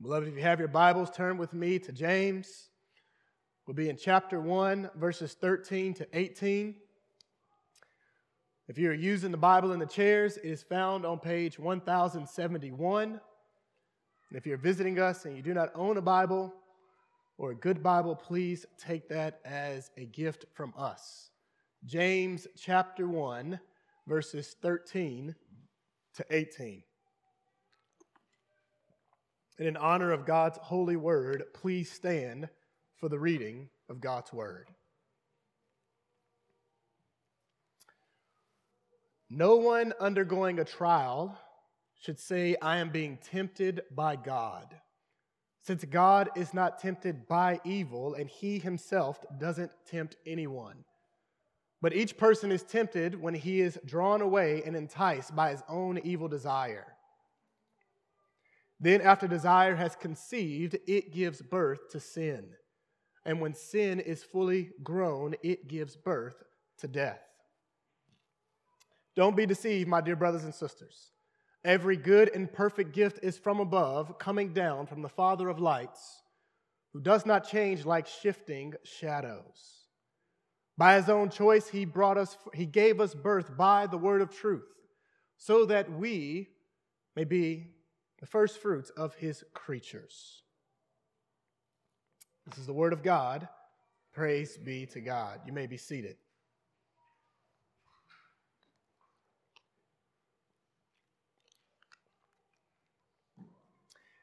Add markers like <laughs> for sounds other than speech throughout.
Beloved, if you have your Bibles, turn with me to James. We'll be in chapter 1, verses 13 to 18. If you're using the Bible in the chairs, it is found on page 1071. And if you're visiting us and you do not own a Bible or a good Bible, please take that as a gift from us. James chapter 1, verses 13 to 18. And in honor of God's holy word, please stand for the reading of God's word. No one undergoing a trial should say, I am being tempted by God, since God is not tempted by evil, and he himself doesn't tempt anyone. But each person is tempted when he is drawn away and enticed by his own evil desire. Then, after desire has conceived, it gives birth to sin. And when sin is fully grown, it gives birth to death. Don't be deceived, my dear brothers and sisters. Every good and perfect gift is from above, coming down from the Father of lights, who does not change like shifting shadows. By his own choice, he brought us, he gave us birth by the word of truth, so that we may be the first fruits of his creatures. This is the word of God. Praise be to God. You may be seated.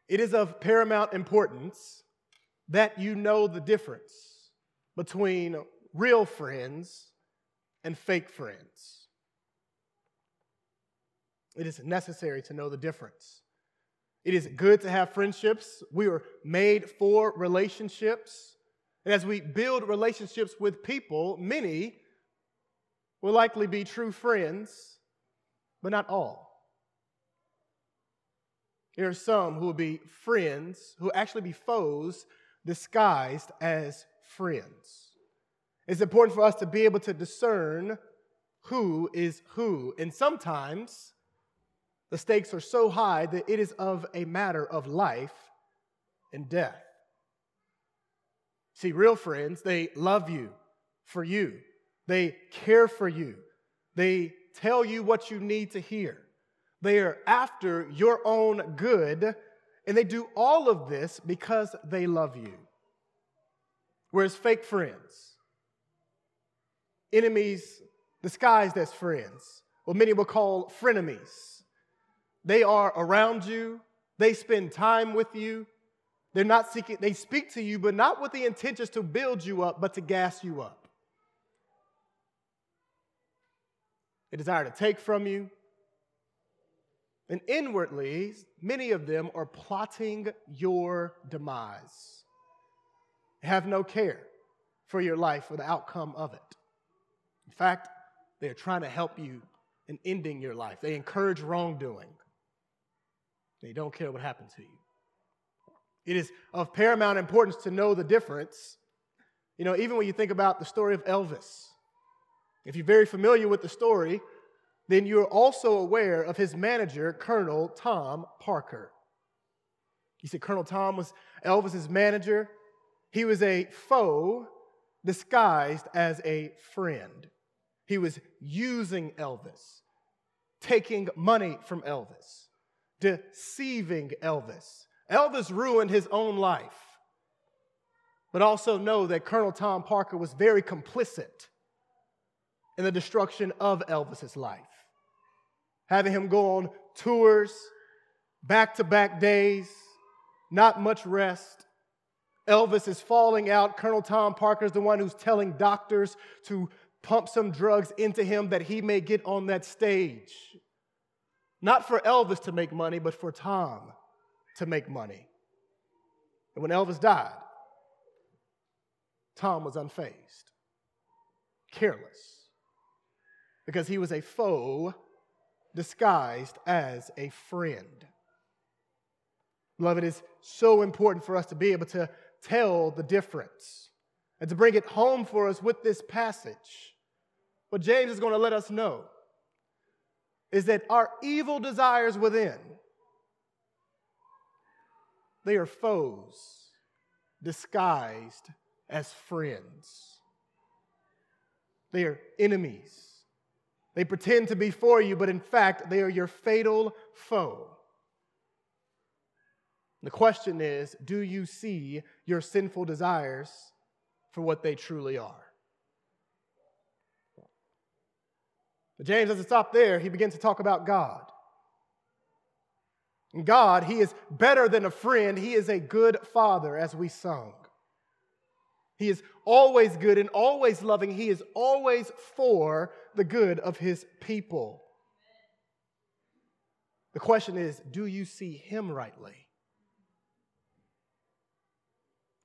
It is of paramount importance that you know the difference between real friends and fake friends. It is necessary to know the difference. It is good to have friendships. We are made for relationships. And as we build relationships with people, many will likely be true friends, but not all. There are some who will be friends, who actually be foes disguised as friends. It's important for us to be able to discern who is who. And sometimes the stakes are so high that it is of a matter of life and death. See, real friends, they love you for you, they care for you, they tell you what you need to hear. They are after your own good, and they do all of this because they love you. Whereas fake friends, enemies disguised as friends, what many will call frenemies, they are around you, they spend time with you. They're not seeking, they speak to you, but not with the intentions to build you up, but to gas you up. They desire to take from you. And inwardly, many of them are plotting your demise. They have no care for your life or the outcome of it. In fact, they are trying to help you in ending your life. They encourage wrongdoing. They don't care what happens to you. It is of paramount importance to know the difference. You know, even when you think about the story of Elvis, if you're very familiar with the story, then you're also aware of his manager, Colonel Tom Parker. You see, Colonel Tom was Elvis's manager. He was a foe disguised as a friend. He was using Elvis, taking money from Elvis deceiving Elvis. Elvis ruined his own life. But also know that Colonel Tom Parker was very complicit in the destruction of Elvis's life. Having him go on tours, back to back days, not much rest. Elvis is falling out. Colonel Tom Parker is the one who's telling doctors to pump some drugs into him that he may get on that stage. Not for Elvis to make money, but for Tom to make money. And when Elvis died, Tom was unfazed, careless, because he was a foe disguised as a friend. Beloved, it is so important for us to be able to tell the difference and to bring it home for us with this passage. But James is going to let us know is that our evil desires within they are foes disguised as friends. They are enemies. They pretend to be for you, but in fact, they are your fatal foe. The question is do you see your sinful desires for what they truly are? But James doesn't stop there. He begins to talk about God. And God, He is better than a friend. He is a good father, as we sung. He is always good and always loving. He is always for the good of His people. The question is do you see Him rightly?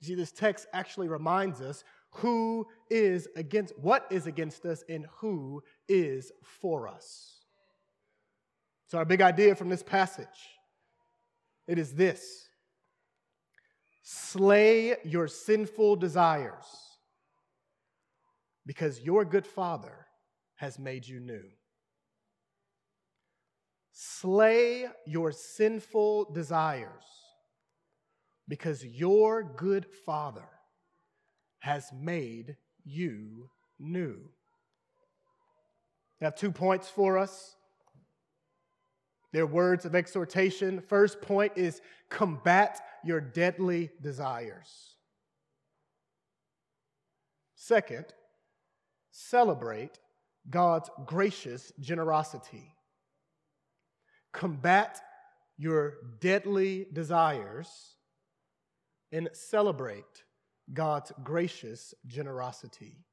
See, this text actually reminds us who is against, what is against us, and who is for us. So, our big idea from this passage it is this slay your sinful desires because your good father has made you new. Slay your sinful desires because your good father has made you new. I have two points for us. They're words of exhortation. First point is combat your deadly desires. Second, celebrate God's gracious generosity. Combat your deadly desires and celebrate God's gracious generosity.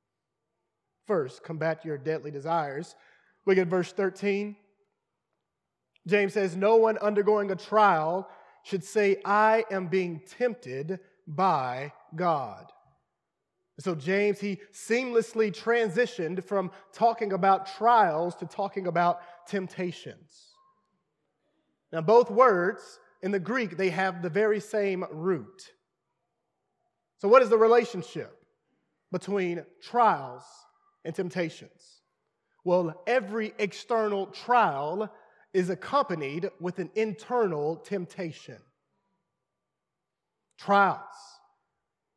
First, combat your deadly desires. Look at verse 13. James says, No one undergoing a trial should say, I am being tempted by God. So, James, he seamlessly transitioned from talking about trials to talking about temptations. Now, both words in the Greek, they have the very same root. So, what is the relationship between trials and temptations? Well, every external trial is accompanied with an internal temptation. Trials,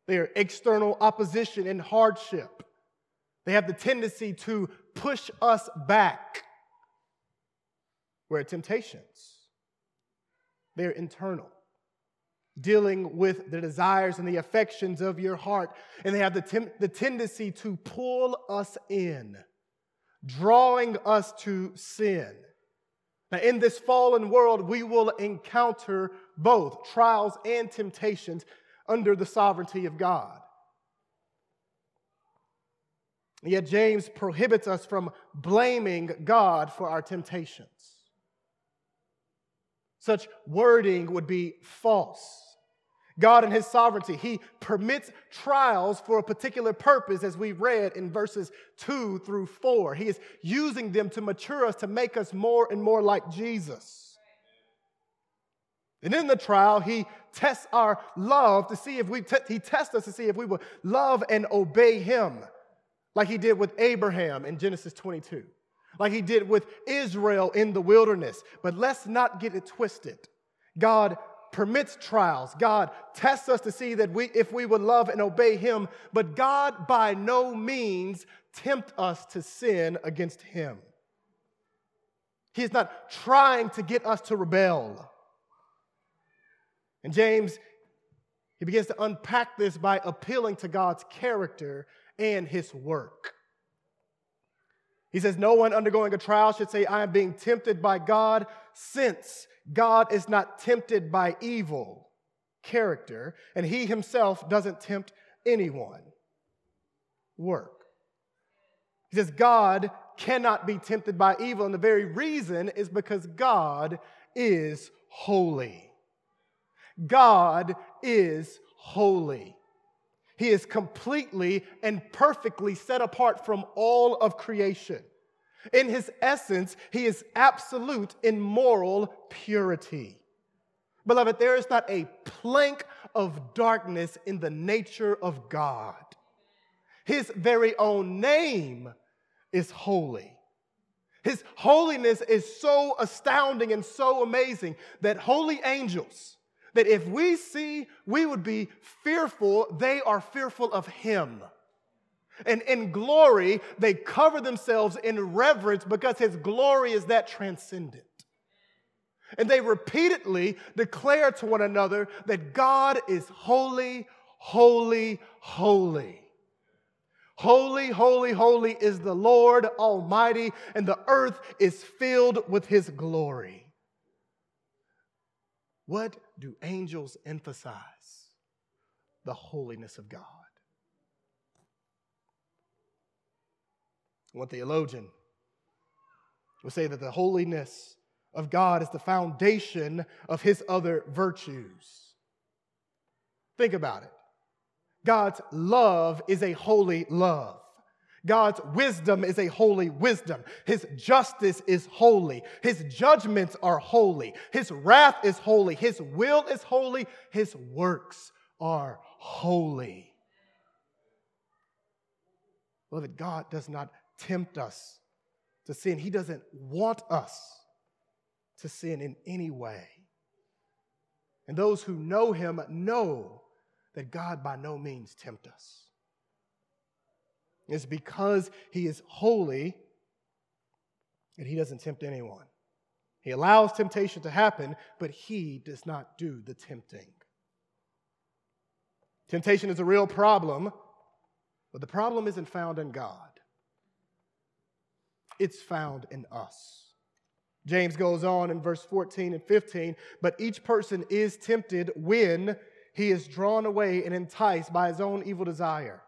they are external opposition and hardship. They have the tendency to push us back. Where temptations, they're internal dealing with the desires and the affections of your heart. And they have the, tem- the tendency to pull us in, drawing us to sin. Now, in this fallen world, we will encounter both trials and temptations under the sovereignty of God. Yet, James prohibits us from blaming God for our temptations. Such wording would be false. God, in His sovereignty, He permits trials for a particular purpose, as we read in verses 2 through 4. He is using them to mature us, to make us more and more like Jesus. And in the trial, He tests our love to see if we, He tests us to see if we will love and obey Him, like He did with Abraham in Genesis 22, like He did with Israel in the wilderness. But let's not get it twisted. God permits trials. God tests us to see that we, if we would love and obey Him, but God by no means tempt us to sin against Him. He is not trying to get us to rebel. And James, he begins to unpack this by appealing to God's character and His work. He says, No one undergoing a trial should say, I am being tempted by God, since God is not tempted by evil character, and he himself doesn't tempt anyone. Work. He says God cannot be tempted by evil, and the very reason is because God is holy. God is holy. He is completely and perfectly set apart from all of creation. In his essence, he is absolute in moral purity. Beloved, there is not a plank of darkness in the nature of God. His very own name is holy. His holiness is so astounding and so amazing that holy angels, that if we see, we would be fearful, they are fearful of him. And in glory, they cover themselves in reverence because his glory is that transcendent. And they repeatedly declare to one another that God is holy, holy, holy. Holy, holy, holy is the Lord Almighty, and the earth is filled with his glory. What do angels emphasize? The holiness of God. One theologian will say that the holiness of God is the foundation of his other virtues. Think about it. God's love is a holy love. God's wisdom is a holy wisdom. His justice is holy. His judgments are holy. His wrath is holy. His will is holy. His works are holy. Beloved, God does not tempt us to sin. He doesn't want us to sin in any way. And those who know him know that God by no means tempt us. It's because he is holy and he doesn't tempt anyone. He allows temptation to happen, but he does not do the tempting. Temptation is a real problem, but the problem isn't found in God it's found in us. James goes on in verse 14 and 15, but each person is tempted when he is drawn away and enticed by his own evil desire.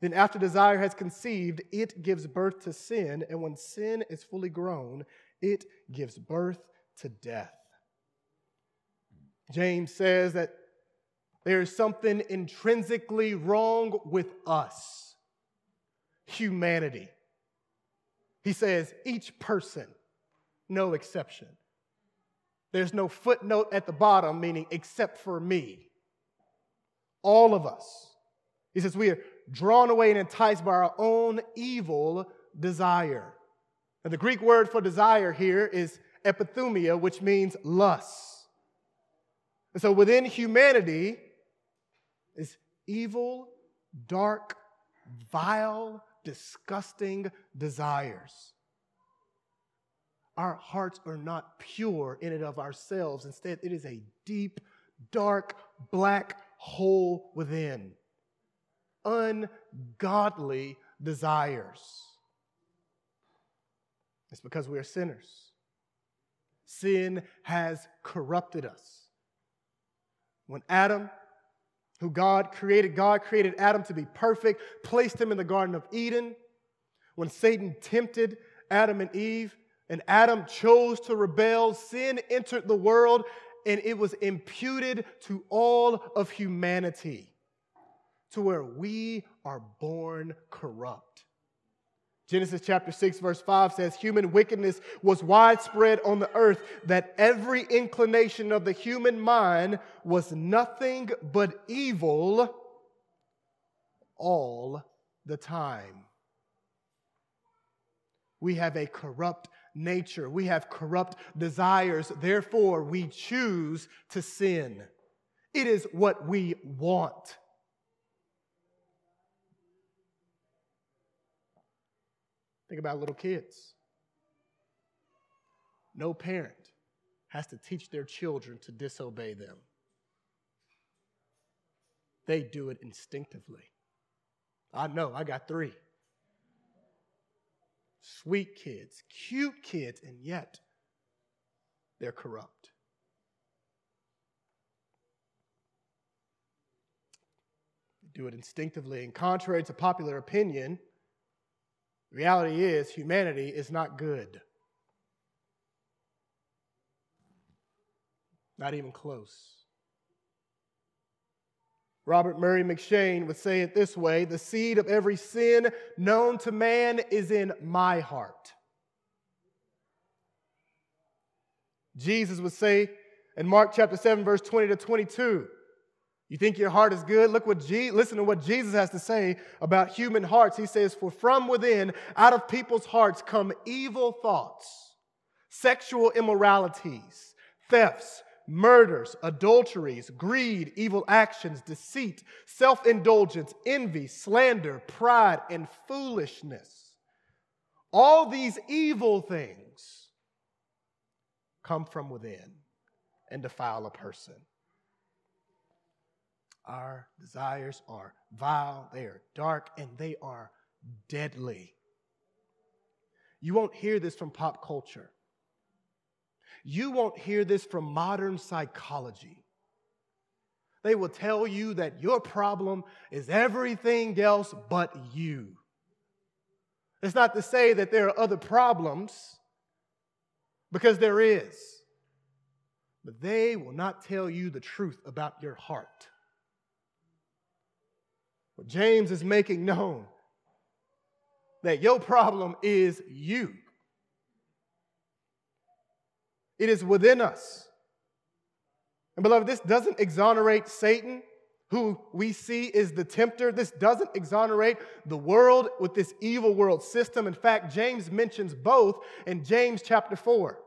Then, after desire has conceived, it gives birth to sin, and when sin is fully grown, it gives birth to death. James says that there is something intrinsically wrong with us, humanity. He says, each person, no exception. There's no footnote at the bottom, meaning except for me. All of us. He says, we are drawn away and enticed by our own evil desire. And the Greek word for desire here is epithumia, which means lust. And so within humanity is evil, dark, vile, disgusting desires. Our hearts are not pure in and of ourselves. Instead, it is a deep, dark, black hole within. Ungodly desires. It's because we are sinners. Sin has corrupted us. When Adam who God created. God created Adam to be perfect, placed him in the Garden of Eden. When Satan tempted Adam and Eve, and Adam chose to rebel, sin entered the world, and it was imputed to all of humanity to where we are born corrupt. Genesis chapter 6, verse 5 says, Human wickedness was widespread on the earth, that every inclination of the human mind was nothing but evil all the time. We have a corrupt nature, we have corrupt desires, therefore, we choose to sin. It is what we want. Think about little kids. No parent has to teach their children to disobey them, they do it instinctively. I know, I got three. Sweet kids, cute kids, and yet they're corrupt. do it instinctively. And contrary to popular opinion, reality is, humanity is not good. Not even close. Robert Murray M'Cheyne would say it this way The seed of every sin known to man is in my heart. Jesus would say in Mark chapter 7, verse 20 to 22 you think your heart is good? Look what Je- listen to what Jesus has to say about human hearts. He says, "For from within, out of people's hearts come evil thoughts, sexual immoralities, thefts, murders, adulteries, greed, evil actions, deceit, self indulgence, envy, slander, pride, and foolishness. All these evil things come from within and defile a person. Our desires are vile, they are dark, and they are deadly. You won't hear this from pop culture. You won't hear this from modern psychology. They will tell you that your problem is everything else but you. It's not to say that there are other problems, because there is. But they will not tell you the truth about your heart. What James is making known that your problem is you. It is within us. And beloved, this doesn't exonerate Satan, who we see is the tempter. This doesn't exonerate the world with this evil world system. In fact, James mentions both in James chapter 4.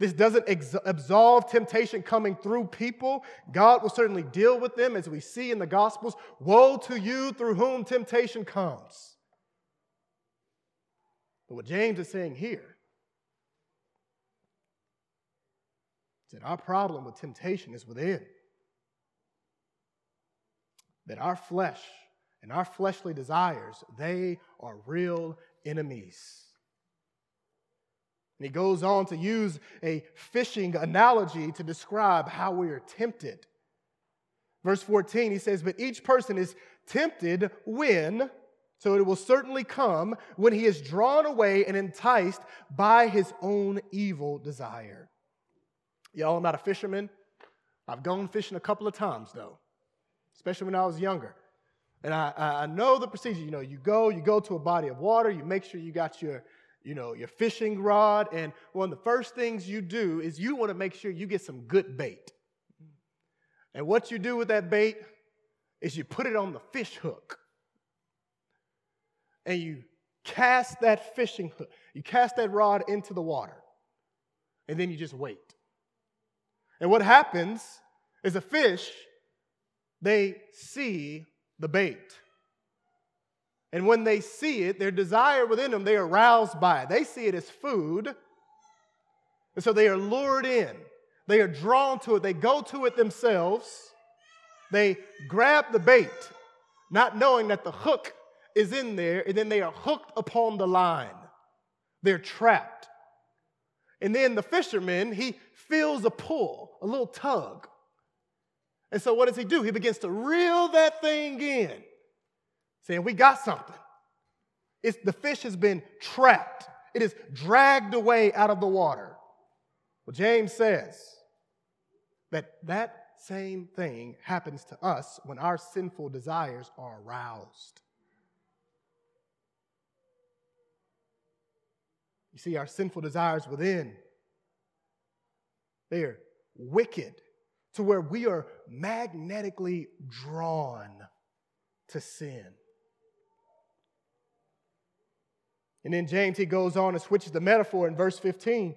This doesn't ex- absolve temptation coming through people. God will certainly deal with them as we see in the Gospels. Woe to you through whom temptation comes. But what James is saying here is that our problem with temptation is within. That our flesh and our fleshly desires, they are real enemies. And he goes on to use a fishing analogy to describe how we are tempted. Verse 14, he says, But each person is tempted when, so it will certainly come, when he is drawn away and enticed by his own evil desire. Y'all, I'm not a fisherman. I've gone fishing a couple of times, though, especially when I was younger. And I, I know the procedure. You know, you go, you go to a body of water, you make sure you got your you know, your fishing rod. And one of the first things you do is you want to make sure you get some good bait. And what you do with that bait is you put it on the fish hook. And you cast that fishing hook, you cast that rod into the water. And then you just wait. And what happens is a fish, they see the bait. And when they see it, their desire within them, they are aroused by it. They see it as food. And so they are lured in. They are drawn to it. They go to it themselves. They grab the bait, not knowing that the hook is in there, and then they are hooked upon the line. They're trapped. And then the fisherman, he feels a pull, a little tug. And so what does he do? He begins to reel that thing in saying, We got something. It's, the fish has been trapped, it is dragged away out of the water. Well, James says that that same thing happens to us when our sinful desires are aroused. You see, our sinful desires within, they are wicked to where we are magnetically drawn to sin. And then James, he goes on and switches the metaphor in verse 15.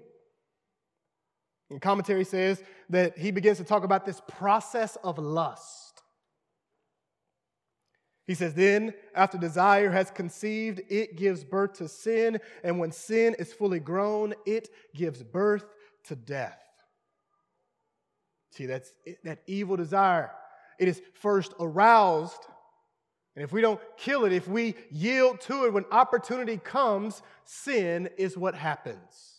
And commentary says that he begins to talk about this process of lust. He says, Then, after desire has conceived, it gives birth to sin. And when sin is fully grown, it gives birth to death. See, that's that evil desire. It is first aroused and if we don't kill it, if we yield to it when opportunity comes, sin is what happens.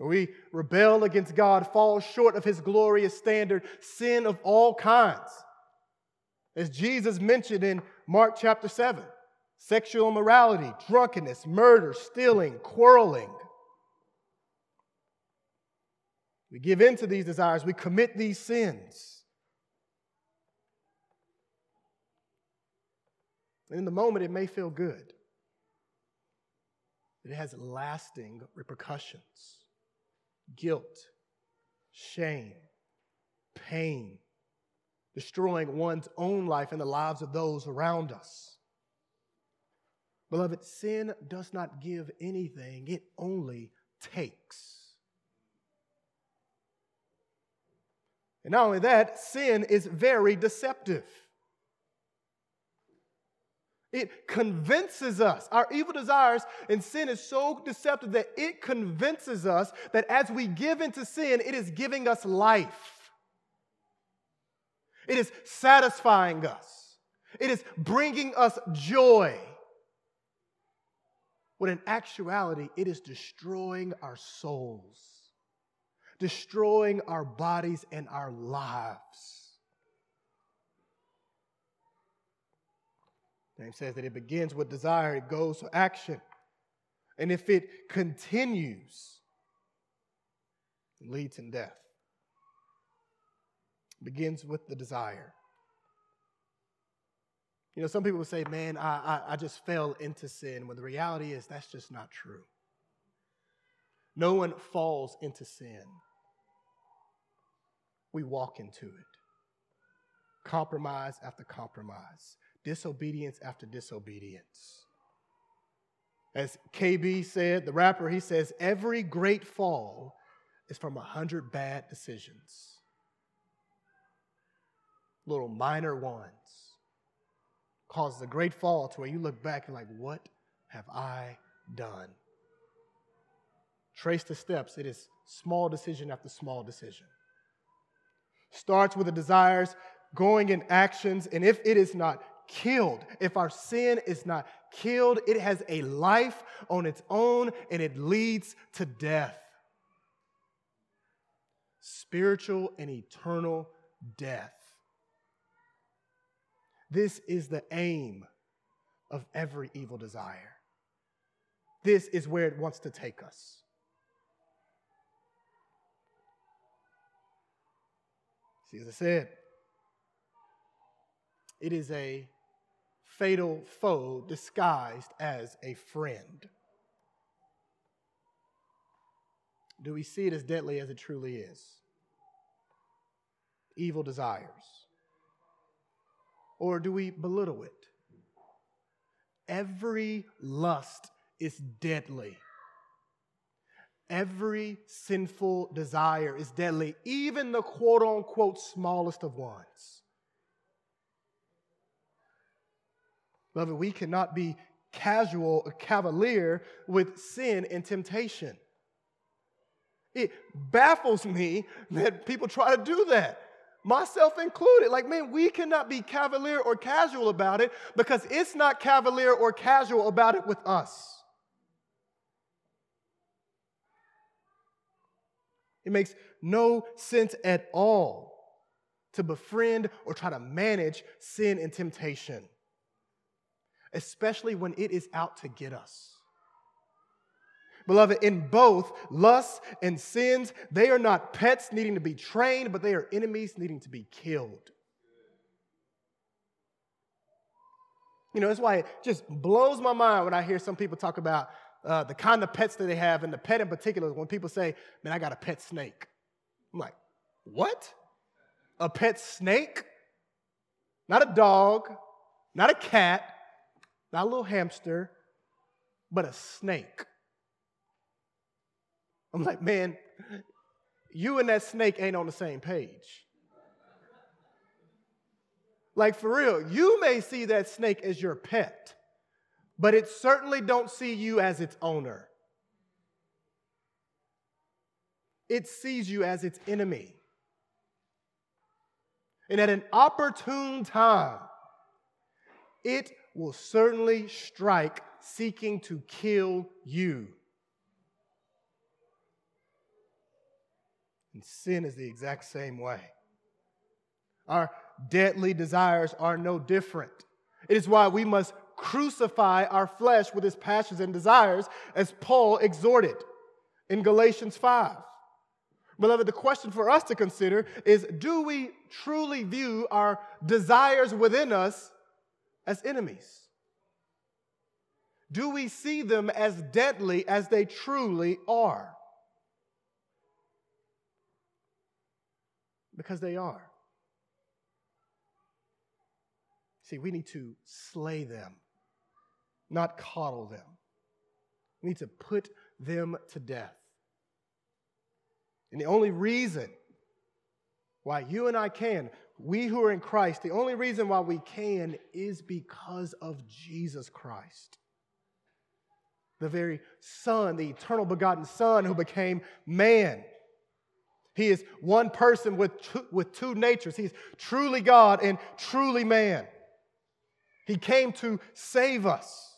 We rebel against God, fall short of his glorious standard, sin of all kinds. As Jesus mentioned in Mark chapter 7 sexual immorality, drunkenness, murder, stealing, quarreling. We give in to these desires, we commit these sins. And in the moment, it may feel good. It has lasting repercussions guilt, shame, pain, destroying one's own life and the lives of those around us. Beloved, sin does not give anything, it only takes. And not only that, sin is very deceptive. It convinces us. Our evil desires and sin is so deceptive that it convinces us that as we give into sin, it is giving us life. It is satisfying us. It is bringing us joy. When in actuality, it is destroying our souls, destroying our bodies and our lives. James says that it begins with desire, it goes to action. And if it continues, it leads in death. It begins with the desire. You know, some people will say, man, I, I, I just fell into sin, when the reality is that's just not true. No one falls into sin, we walk into it. Compromise after compromise disobedience after disobedience. As KB said, the rapper, he says, every great fall is from a hundred bad decisions. Little minor ones cause the great fall to where you look back and like, what have I done? Trace the steps. It is small decision after small decision. Starts with the desires, going in actions, and if it is not killed. If our sin is not killed, it has a life on its own and it leads to death. Spiritual and eternal death. This is the aim of every evil desire. This is where it wants to take us. See, as I said, it is a fatal foe disguised as a friend? Do we see it as deadly as it truly is? Evil desires. Or do we belittle it? Every lust is deadly. Every sinful desire is deadly, even the quote unquote smallest of ones. Beloved, we cannot be casual or cavalier with sin and temptation. It baffles me <laughs> that people try to do that, myself included. Like, man, we cannot be cavalier or casual about it because it's not cavalier or casual about it with us. It makes no sense at all to befriend or try to manage sin and temptation especially when it is out to get us. Beloved, in both lusts and sins, they are not pets needing to be trained, but they are enemies needing to be killed. You know, that's why it just blows my mind when I hear some people talk about uh, the kind of pets that they have, and the pet in particular, when people say, Man, I got a pet snake. I'm like, What? A pet snake? Not a dog, not a cat, not a little hamster, but a snake. I'm like, man, you and that snake ain't on the same page. Like for real, you may see that snake as your pet, but it certainly don't see you as its owner. It sees you as its enemy. And at an opportune time, it will certainly strike seeking to kill you. And sin is the exact same way. Our deadly desires are no different. It is why we must crucify our flesh with its passions and desires, as Paul exhorted in Galatians 5. Beloved, the question for us to consider is do we truly view our desires within us as enemies? Do we see them as deadly as they truly are? Because they are. See, we need to slay them, not coddle them. We need to put them to death. And the only reason why you and I can, we who are in Christ, the only reason why we can is because of Jesus Christ. The very Son, the eternal begotten Son who became man. He is one person with two, with two natures. He's truly God and truly man. He came to save us.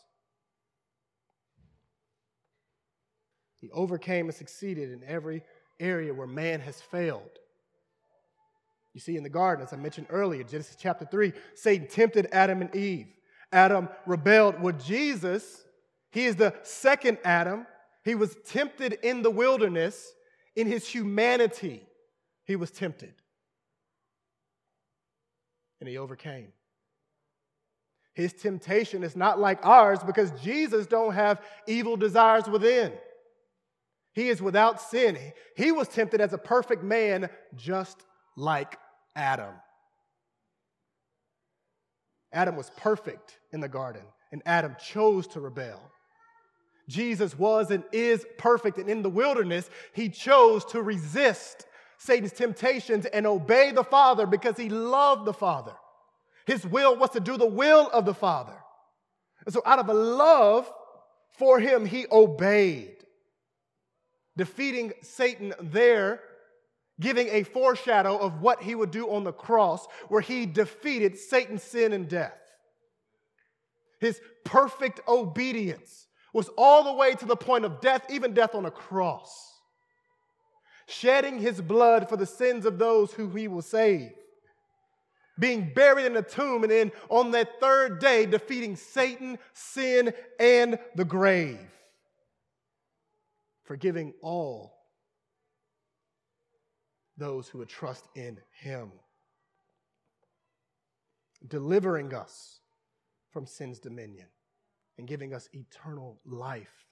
He overcame and succeeded in every area where man has failed. You see, in the garden, as I mentioned earlier, Genesis chapter 3, Satan tempted Adam and Eve. Adam rebelled with Jesus. He is the second Adam. He was tempted in the wilderness. In his humanity, he was tempted. And he overcame. His temptation is not like ours because Jesus don't have evil desires within. He is without sin. He was tempted as a perfect man, just like Adam. Adam was perfect in the garden, and Adam chose to rebel. Jesus was and is perfect, and in the wilderness, he chose to resist Satan's temptations and obey the Father because he loved the Father. His will was to do the will of the Father. And so, out of a love for him, he obeyed defeating Satan there, giving a foreshadow of what he would do on the cross, where he defeated Satan's sin and death. His perfect obedience was all the way to the point of death, even death on a cross. Shedding his blood for the sins of those who he will save. Being buried in a tomb, and then on that third day, defeating Satan, sin, and the grave forgiving all those who would trust in him, delivering us from sin's dominion, and giving us eternal life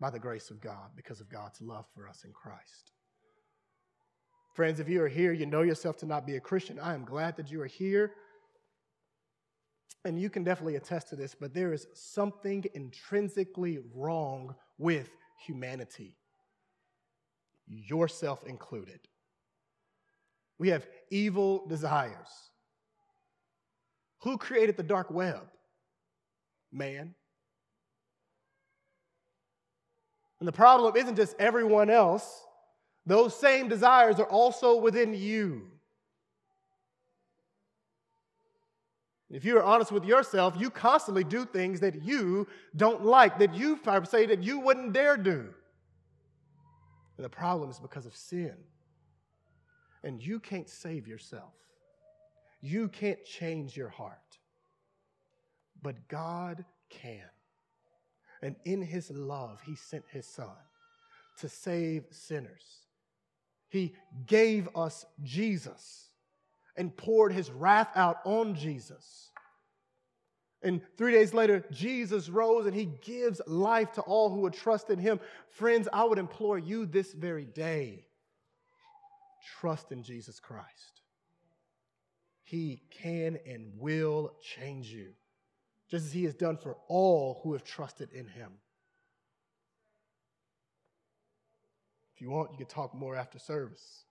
by the grace of God because of God's love for us in Christ. Friends, if you are here, you know yourself to not be a Christian. I am glad that you are here. And you can definitely attest to this, but there is something intrinsically wrong with humanity, yourself included. We have evil desires. Who created the dark web? Man. And the problem isn't just everyone else, those same desires are also within you. If you are honest with yourself, you constantly do things that you don't like, that you say that you wouldn't dare do. And the problem is because of sin. And you can't save yourself. You can't change your heart. But God can. And in his love, he sent his son to save sinners. He gave us Jesus and poured his wrath out on Jesus. And three days later, Jesus rose and he gives life to all who would trust in him. Friends, I would implore you this very day trust in Jesus Christ. He can and will change you, just as he has done for all who have trusted in him. If you want, you can talk more after service.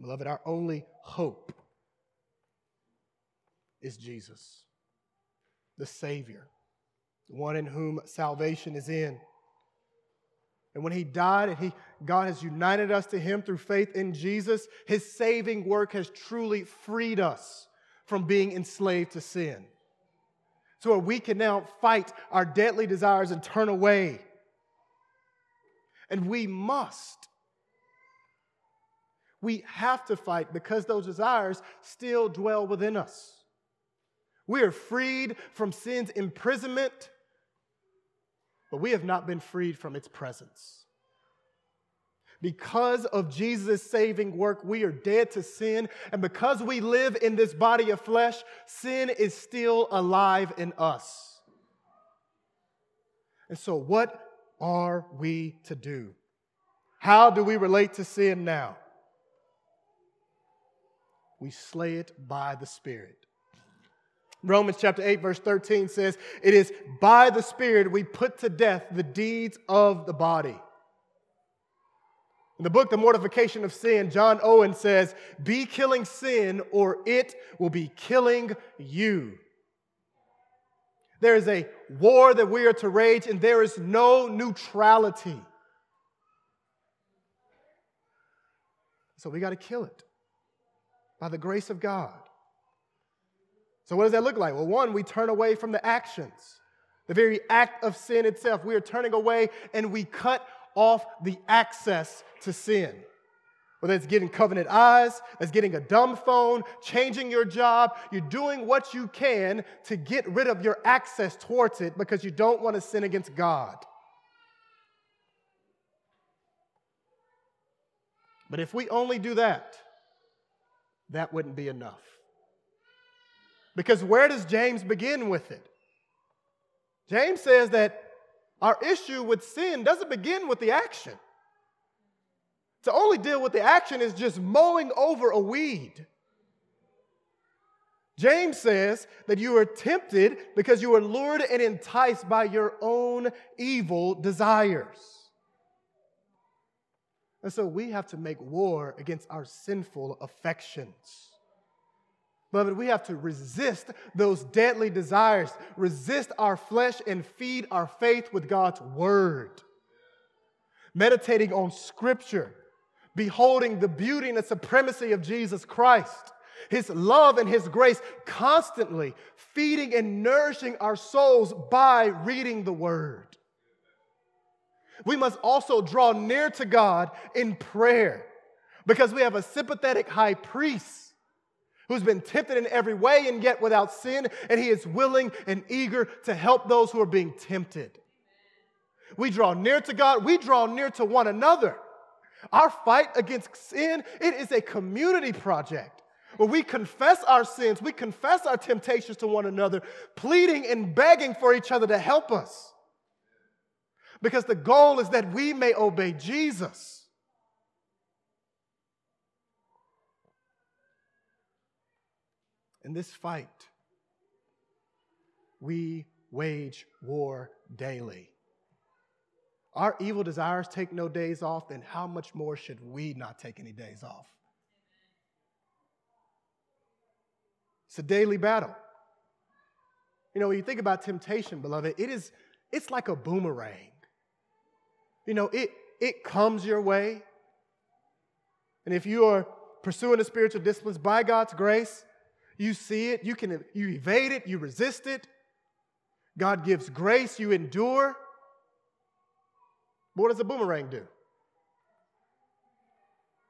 Beloved, our only hope is Jesus, the Savior, the one in whom salvation is in. And when he died and he, God has united us to him through faith in Jesus, his saving work has truly freed us from being enslaved to sin. So we can now fight our deadly desires and turn away. And we must we have to fight because those desires still dwell within us. We are freed from sin's imprisonment, but we have not been freed from its presence. Because of Jesus' saving work, we are dead to sin. And because we live in this body of flesh, sin is still alive in us. And so, what are we to do? How do we relate to sin now? we slay it by the Spirit. Romans chapter 8, verse 13 says, It is by the Spirit we put to death the deeds of the body. In the book, The Mortification of Sin, John Owen says, Be killing sin, or it will be killing you. There is a war that we are to rage, and there is no neutrality. So we got to kill it by the grace of God. So, what does that look like? Well, one, we turn away from the actions, the very act of sin itself. We are turning away and we cut off the access to sin. Whether it's getting covenant eyes, that's getting a dumb phone, changing your job, you're doing what you can to get rid of your access towards it because you don't want to sin against God. But if we only do that, that wouldn't be enough. Because where does James begin with it? James says that our issue with sin doesn't begin with the action. To only deal with the action is just mowing over a weed. James says that you are tempted because you are lured and enticed by your own evil desires. And so we have to make war against our sinful affections. Beloved, we have to resist those deadly desires, resist our flesh, and feed our faith with God's word. Meditating on scripture, beholding the beauty and the supremacy of Jesus Christ, his love and his grace, constantly feeding and nourishing our souls by reading the word. We must also draw near to God in prayer because we have a sympathetic high priest who's been tempted in every way and yet without sin, and he is willing and eager to help those who are being tempted. We draw near to God, we draw near to one another. Our fight against sin, it is a community project where we confess our sins, we confess our temptations to one another, pleading and begging for each other to help us. Because the goal is that we may obey Jesus. In this fight, we wage war daily. Our evil desires take no days off, then how much more should we not take any days off? It's a daily battle. You know, when you think about temptation, beloved, it is it's like a boomerang. You know, it it comes your way. And if you are pursuing the spiritual disciplines by God's grace, you see it, you can you evade it, you resist it. God gives grace, you endure. But what does a boomerang do?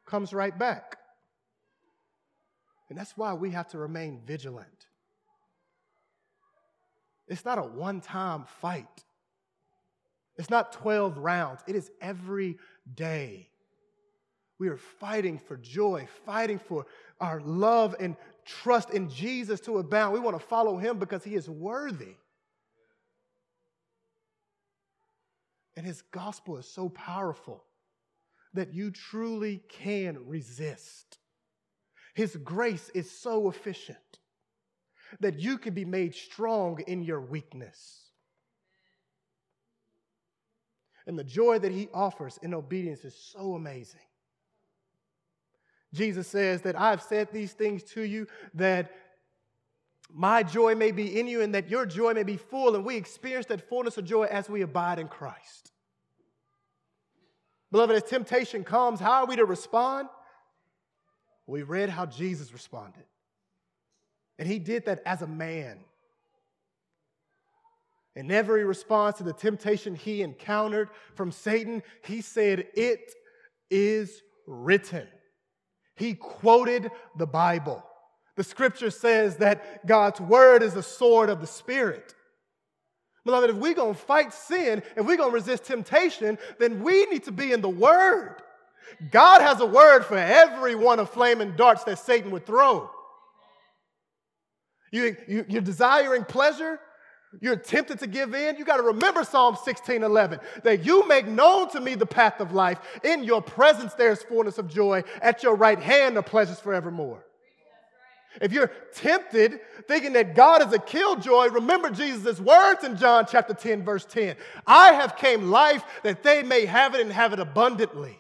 Comes right back. And that's why we have to remain vigilant. It's not a one time fight, it's not 12 rounds, it is every day. We are fighting for joy, fighting for our love and trust in Jesus to abound. We want to follow him because he is worthy. And his gospel is so powerful that you truly can resist. His grace is so efficient that you can be made strong in your weakness. And the joy that he offers in obedience is so amazing. Jesus says that I've said these things to you that my joy may be in you and that your joy may be full. And we experience that fullness of joy as we abide in Christ. Beloved, as temptation comes, how are we to respond? We read how Jesus responded. And he did that as a man. In every response to the temptation he encountered from Satan, he said, It is written. He quoted the Bible. The scripture says that God's word is the sword of the Spirit. Beloved, if we're going to fight sin, if we're going to resist temptation, then we need to be in the word. God has a word for every one of flaming darts that Satan would throw. You, you, you're desiring pleasure, you're tempted to give in, you got to remember Psalm 16 11 that you make known to me the path of life. In your presence, there's fullness of joy. At your right hand are pleasures forevermore. If you're tempted thinking that God is a killjoy, remember Jesus' words in John chapter 10, verse 10. I have came life that they may have it and have it abundantly.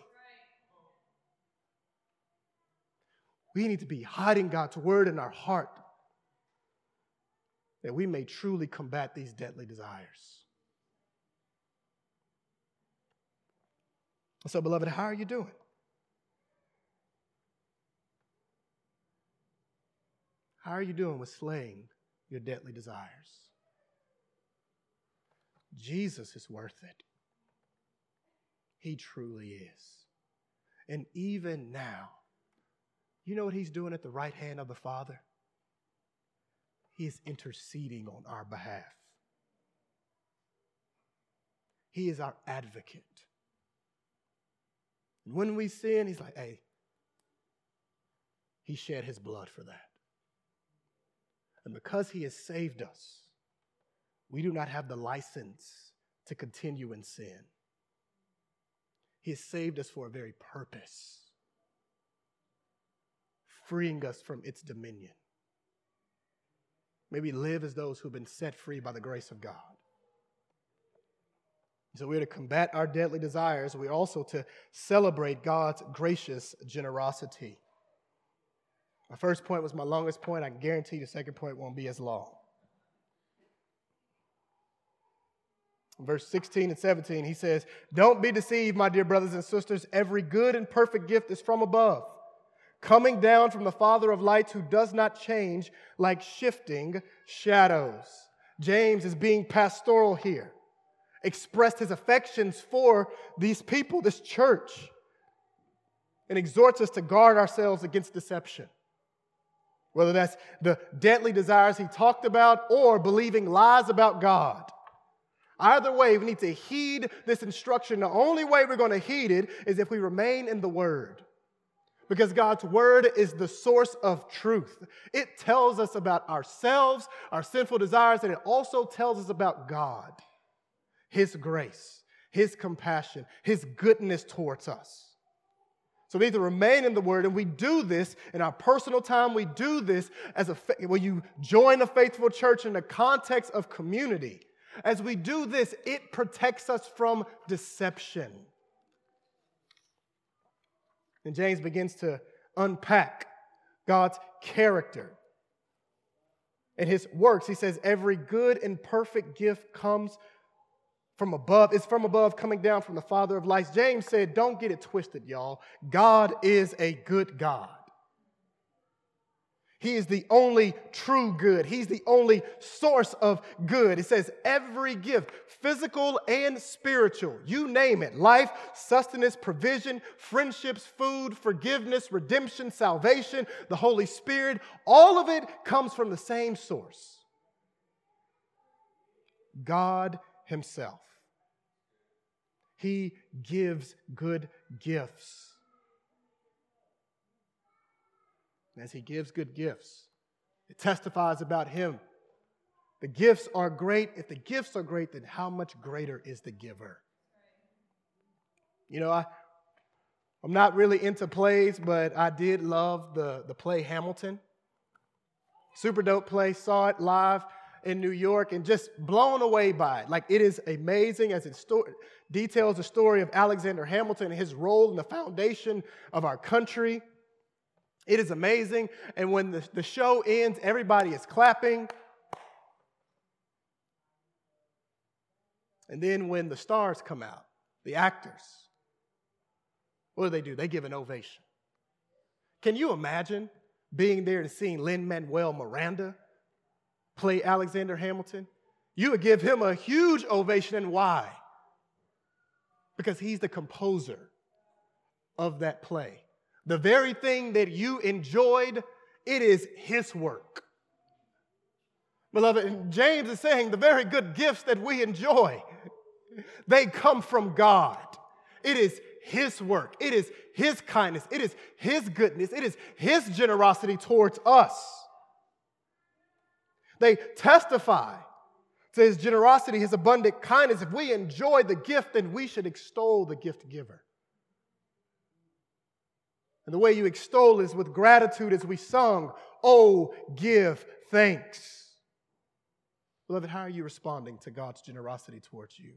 We need to be hiding God's word in our heart that we may truly combat these deadly desires. So, beloved, how are you doing? How are you doing with slaying your deadly desires? Jesus is worth it. He truly is. And even now, you know what he's doing at the right hand of the Father? He is interceding on our behalf. He is our advocate. And when we sin, he's like, hey, he shed his blood for that. And because he has saved us, we do not have the license to continue in sin. He has saved us for a very purpose, freeing us from its dominion. May we live as those who've been set free by the grace of God. So we're to combat our deadly desires. We're also to celebrate God's gracious generosity. My first point was my longest point. I guarantee the second point won't be as long. Verse 16 and 17, he says, Don't be deceived, my dear brothers and sisters. Every good and perfect gift is from above, coming down from the Father of lights, who does not change like shifting shadows. James is being pastoral here expressed his affections for these people, this church, and exhorts us to guard ourselves against deception. Whether that's the deadly desires he talked about or believing lies about God. Either way, we need to heed this instruction. The only way we're going to heed it is if we remain in the Word. Because God's Word is the source of truth. It tells us about ourselves, our sinful desires, and it also tells us about God. His grace, His compassion, His goodness towards us. So we need to remain in the Word, and we do this in our personal time. We do this as a when you join a faithful church in the context of community. As we do this, it protects us from deception. And James begins to unpack God's character and his works. He says, Every good and perfect gift comes from above. It's from above coming down from the Father of lights. James said, Don't get it twisted, y'all. God is a good God. He is the only true good. He's the only source of good. It says every gift, physical and spiritual, you name it life, sustenance, provision, friendships, food, forgiveness, redemption, salvation, the Holy Spirit, all of it comes from the same source God Himself. He gives good gifts. As He gives good gifts, it testifies about Him. The gifts are great. If the gifts are great, then how much greater is the giver? You know, I, I'm not really into plays, but I did love the, the play Hamilton. Super dope play, saw it live in New York and just blown away by it. Like it is amazing as it sto- details the story of Alexander Hamilton and his role in the foundation of our country. It is amazing. And when the, the show ends, everybody is clapping. And then when the stars come out, the actors, what do they do? They give an ovation. Can you imagine being there and seeing Lin Manuel Miranda play Alexander Hamilton, you would give him a huge ovation. And why? Because he's the composer of that play. The very thing that you enjoyed, it is his work. Beloved, James is saying the very good gifts that we enjoy, they come from God. It is his work. It is his kindness. It is his goodness. It is his generosity towards us. They testify to his generosity, his abundant kindness. If we enjoy the gift, then we should extol the gift giver. And the way you extol is with gratitude as we sung, Oh, give thanks. Beloved, how are you responding to God's generosity towards you?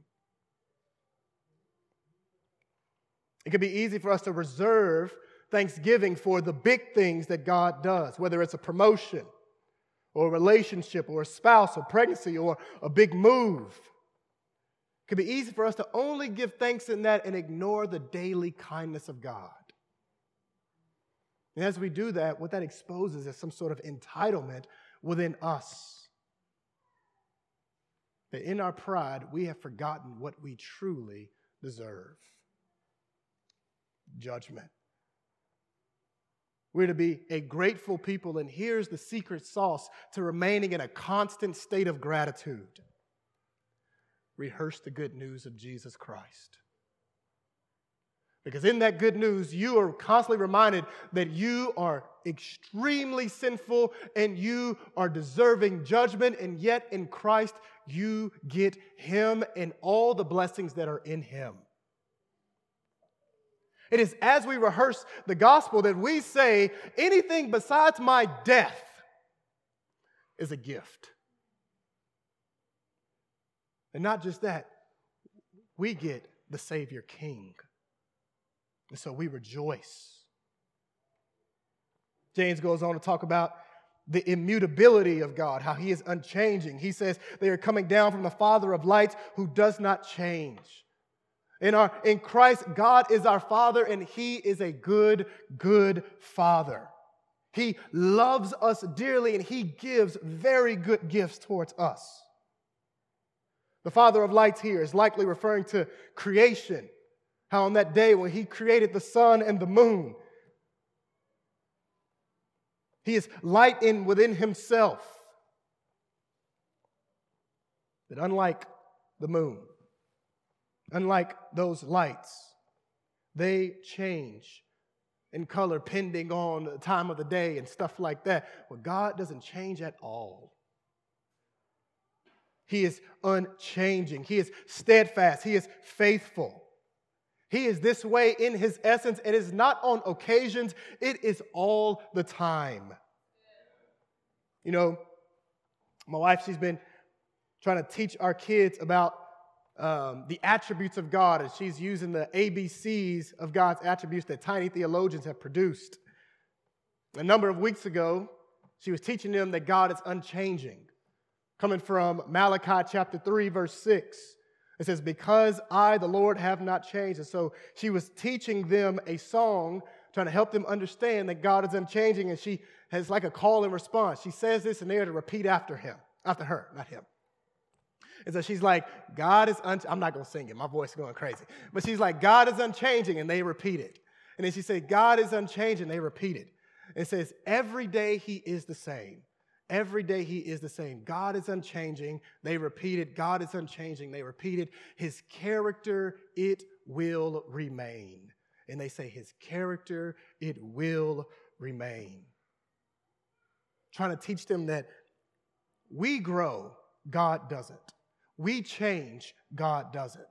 It can be easy for us to reserve thanksgiving for the big things that God does, whether it's a promotion or a relationship or a spouse or pregnancy or a big move. It can be easy for us to only give thanks in that and ignore the daily kindness of God. And as we do that, what that exposes is some sort of entitlement within us. That in our pride, we have forgotten what we truly deserve judgment. We're to be a grateful people, and here's the secret sauce to remaining in a constant state of gratitude rehearse the good news of Jesus Christ. Because in that good news, you are constantly reminded that you are extremely sinful and you are deserving judgment, and yet in Christ, you get Him and all the blessings that are in Him. It is as we rehearse the gospel that we say anything besides my death is a gift. And not just that, we get the Savior King. And so we rejoice. James goes on to talk about the immutability of God, how he is unchanging. He says they are coming down from the Father of lights who does not change. In, our, in Christ, God is our Father, and He is a good, good Father. He loves us dearly, and He gives very good gifts towards us. The Father of lights here is likely referring to creation, how on that day when He created the sun and the moon, He is light in within Himself. That unlike the moon, Unlike those lights, they change in color pending on the time of the day and stuff like that. Well, God doesn't change at all. He is unchanging. He is steadfast. He is faithful. He is this way in his essence. It is not on occasions, it is all the time. You know, my wife, she's been trying to teach our kids about um, the attributes of God, and she's using the ABCs of God's attributes that tiny theologians have produced. A number of weeks ago, she was teaching them that God is unchanging, coming from Malachi chapter 3, verse 6. It says, Because I, the Lord, have not changed. And so she was teaching them a song, trying to help them understand that God is unchanging, and she has like a call and response. She says this, and they're to repeat after him, after her, not him. And so she's like, God is, un- I'm not going to sing it, my voice is going crazy. But she's like, God is unchanging, and they repeat it. And then she said, God is unchanging, they repeat it. It says, every day he is the same. Every day he is the same. God is unchanging. They repeat it. God is unchanging. They repeat it. His character, it will remain. And they say, His character, it will remain. Trying to teach them that we grow, God doesn't. We change, God doesn't.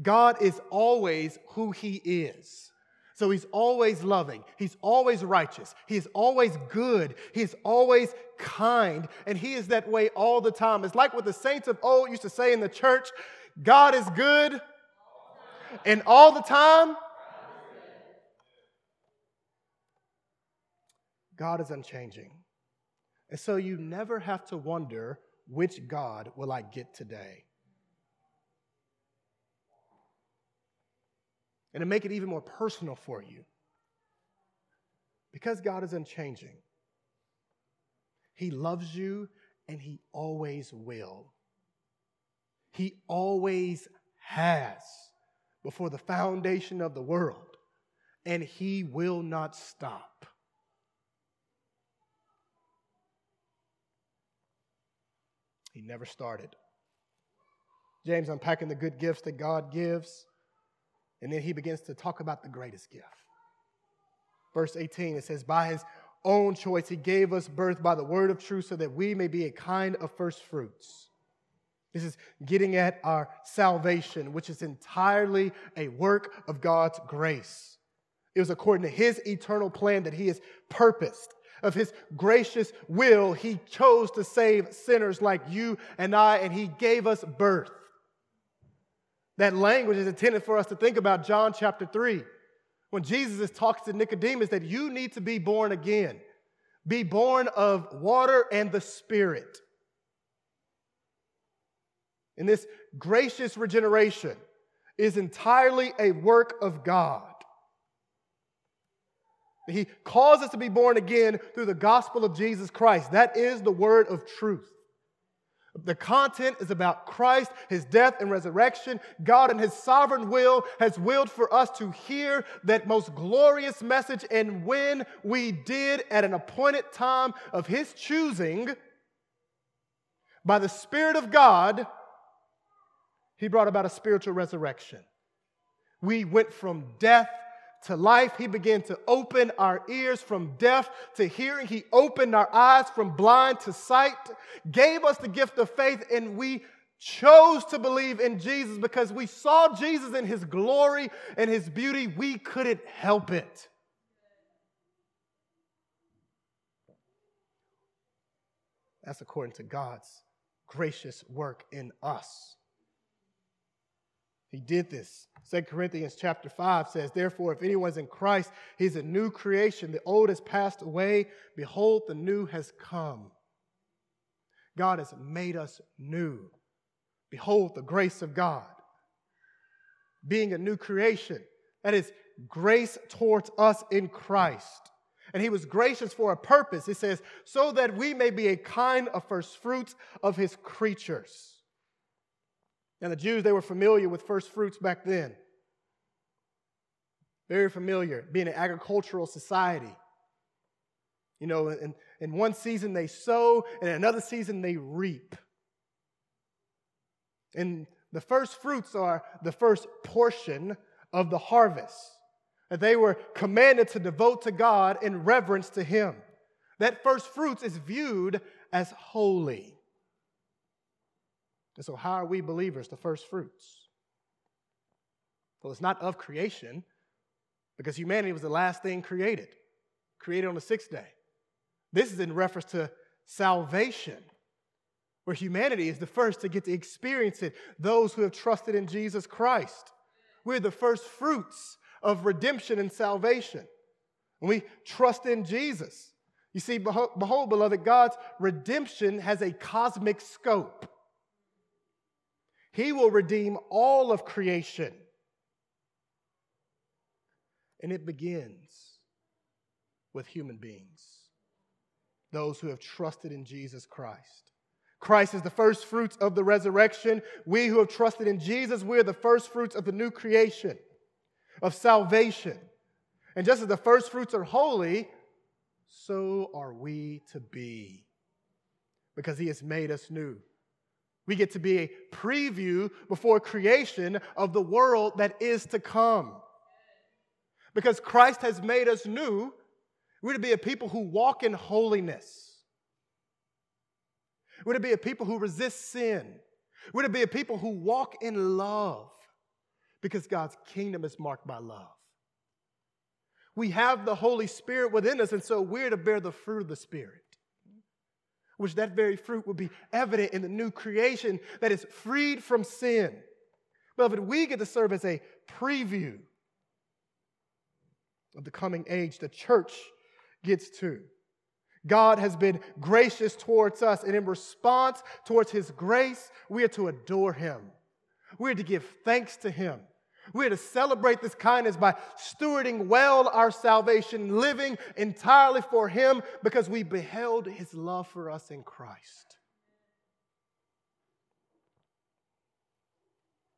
God is always who He is. So He's always loving, He's always righteous, He's always good, He's always kind, and He is that way all the time. It's like what the saints of old used to say in the church God is good, and all the time, God is unchanging. And so you never have to wonder which God will I get today? And to make it even more personal for you, because God is unchanging, He loves you and He always will. He always has before the foundation of the world, and He will not stop. He never started. James unpacking the good gifts that God gives, and then he begins to talk about the greatest gift. Verse 18, it says, By his own choice, he gave us birth by the word of truth so that we may be a kind of first fruits. This is getting at our salvation, which is entirely a work of God's grace. It was according to his eternal plan that he has purposed. Of his gracious will, he chose to save sinners like you and I, and he gave us birth. That language is intended for us to think about John chapter 3, when Jesus is talking to Nicodemus that you need to be born again, be born of water and the Spirit. And this gracious regeneration is entirely a work of God. He calls us to be born again through the gospel of Jesus Christ. That is the word of truth. The content is about Christ, his death and resurrection. God, in his sovereign will, has willed for us to hear that most glorious message. And when we did at an appointed time of his choosing, by the Spirit of God, he brought about a spiritual resurrection. We went from death to life. He began to open our ears from deaf to hearing. He opened our eyes from blind to sight, gave us the gift of faith, and we chose to believe in Jesus because we saw Jesus in his glory and his beauty. We couldn't help it. That's according to God's gracious work in us. He did this. 2 Corinthians chapter 5 says, Therefore, if anyone's in Christ, he's a new creation. The old has passed away. Behold, the new has come. God has made us new. Behold, the grace of God. Being a new creation, that is grace towards us in Christ. And he was gracious for a purpose. He says, so that we may be a kind of first fruits of his creatures. And the Jews, they were familiar with first fruits back then. Very familiar, being an agricultural society. You know, in, in one season they sow, and in another season they reap. And the first fruits are the first portion of the harvest that they were commanded to devote to God in reverence to Him. That first fruits is viewed as holy. And so, how are we believers the first fruits? Well, it's not of creation, because humanity was the last thing created, created on the sixth day. This is in reference to salvation, where humanity is the first to get to experience it, those who have trusted in Jesus Christ. We're the first fruits of redemption and salvation. When we trust in Jesus, you see, behold, beloved, God's redemption has a cosmic scope. He will redeem all of creation. And it begins with human beings, those who have trusted in Jesus Christ. Christ is the first fruits of the resurrection. We who have trusted in Jesus, we're the first fruits of the new creation, of salvation. And just as the first fruits are holy, so are we to be, because he has made us new. We get to be a preview before creation of the world that is to come. Because Christ has made us new, we're to be a people who walk in holiness. We're to be a people who resist sin. We're to be a people who walk in love because God's kingdom is marked by love. We have the Holy Spirit within us, and so we're to bear the fruit of the Spirit which that very fruit will be evident in the new creation that is freed from sin. Beloved, we get to serve as a preview of the coming age the church gets to. God has been gracious towards us, and in response towards his grace, we are to adore him. We are to give thanks to him. We're to celebrate this kindness by stewarding well our salvation, living entirely for Him because we beheld His love for us in Christ.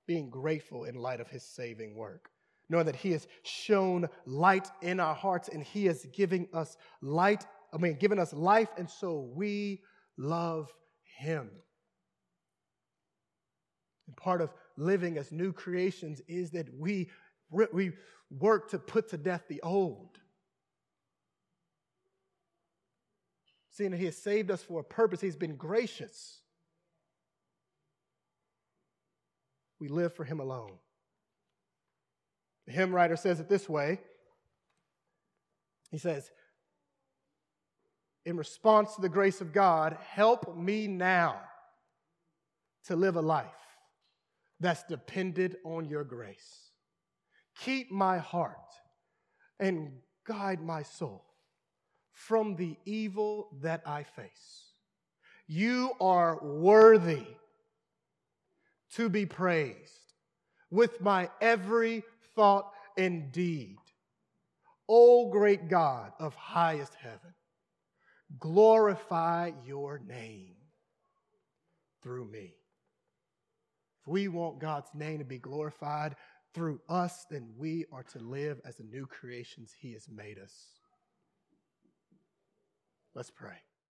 Being grateful in light of His saving work, knowing that He has shown light in our hearts and He is giving us light, I mean, giving us life, and so we love Him. And part of living as new creations is that we, we work to put to death the old. Seeing that He has saved us for a purpose, He's been gracious. We live for Him alone. The hymn writer says it this way He says, in response to the grace of God, help me now to live a life that's dependent on your grace. Keep my heart and guide my soul from the evil that I face. You are worthy to be praised with my every thought and deed. O great God of highest heaven, glorify your name through me. If we want God's name to be glorified through us, then we are to live as the new creations He has made us. Let's pray.